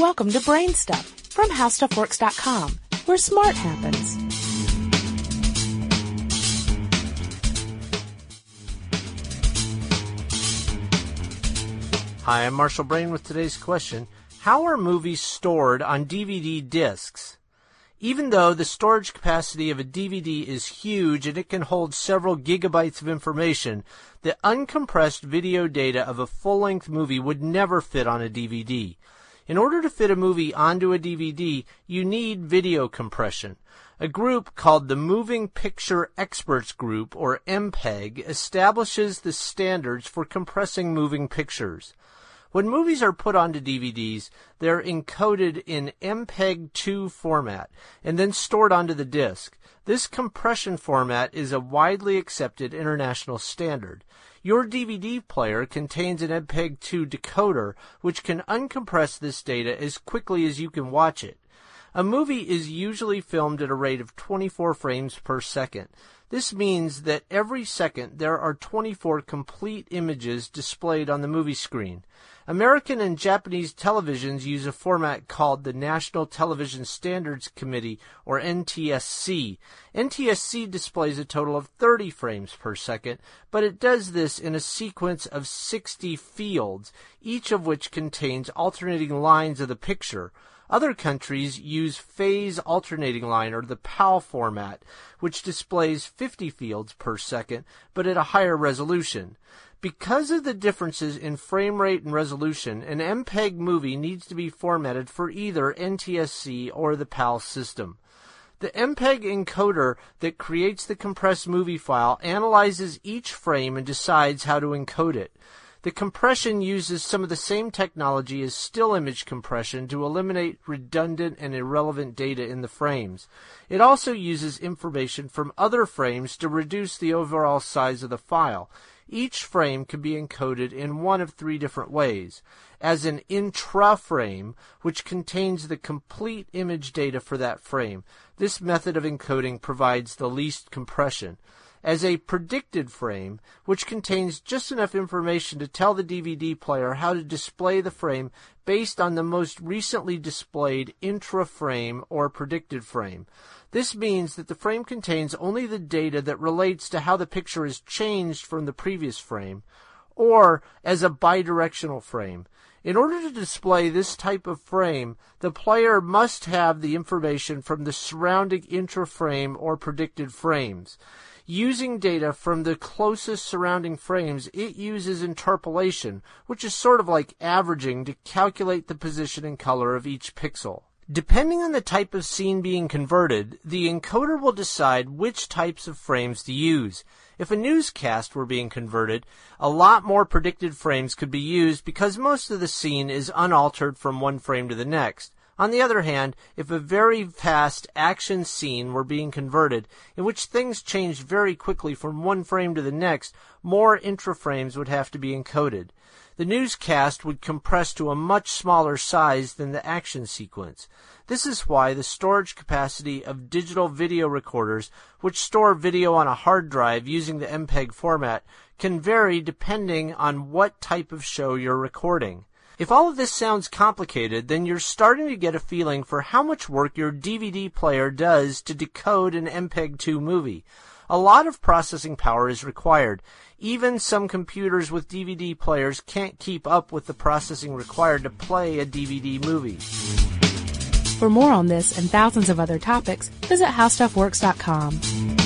Welcome to Brain Stuff from HowStuffWorks.com, where smart happens. Hi, I'm Marshall Brain with today's question. How are movies stored on DVD discs? Even though the storage capacity of a DVD is huge and it can hold several gigabytes of information, the uncompressed video data of a full-length movie would never fit on a DVD. In order to fit a movie onto a DVD, you need video compression. A group called the Moving Picture Experts Group, or MPEG, establishes the standards for compressing moving pictures. When movies are put onto DVDs, they're encoded in MPEG-2 format and then stored onto the disc. This compression format is a widely accepted international standard. Your DVD player contains an MPEG-2 decoder which can uncompress this data as quickly as you can watch it. A movie is usually filmed at a rate of 24 frames per second. This means that every second there are 24 complete images displayed on the movie screen. American and Japanese televisions use a format called the National Television Standards Committee, or NTSC. NTSC displays a total of 30 frames per second, but it does this in a sequence of 60 fields, each of which contains alternating lines of the picture. Other countries use phase alternating line or the PAL format, which displays 50 fields per second, but at a higher resolution. Because of the differences in frame rate and resolution, an MPEG movie needs to be formatted for either NTSC or the PAL system. The MPEG encoder that creates the compressed movie file analyzes each frame and decides how to encode it. The compression uses some of the same technology as still image compression to eliminate redundant and irrelevant data in the frames. It also uses information from other frames to reduce the overall size of the file. Each frame can be encoded in one of three different ways. As an intra frame, which contains the complete image data for that frame. This method of encoding provides the least compression as a predicted frame, which contains just enough information to tell the DVD player how to display the frame based on the most recently displayed intra frame or predicted frame. This means that the frame contains only the data that relates to how the picture is changed from the previous frame, or as a bidirectional frame. In order to display this type of frame, the player must have the information from the surrounding intra frame or predicted frames. Using data from the closest surrounding frames, it uses interpolation, which is sort of like averaging to calculate the position and color of each pixel. Depending on the type of scene being converted, the encoder will decide which types of frames to use. If a newscast were being converted, a lot more predicted frames could be used because most of the scene is unaltered from one frame to the next. On the other hand, if a very fast action scene were being converted, in which things changed very quickly from one frame to the next, more intraframes would have to be encoded. The newscast would compress to a much smaller size than the action sequence. This is why the storage capacity of digital video recorders, which store video on a hard drive using the MPEG format, can vary depending on what type of show you're recording. If all of this sounds complicated, then you're starting to get a feeling for how much work your DVD player does to decode an MPEG 2 movie. A lot of processing power is required. Even some computers with DVD players can't keep up with the processing required to play a DVD movie. For more on this and thousands of other topics, visit HowStuffWorks.com.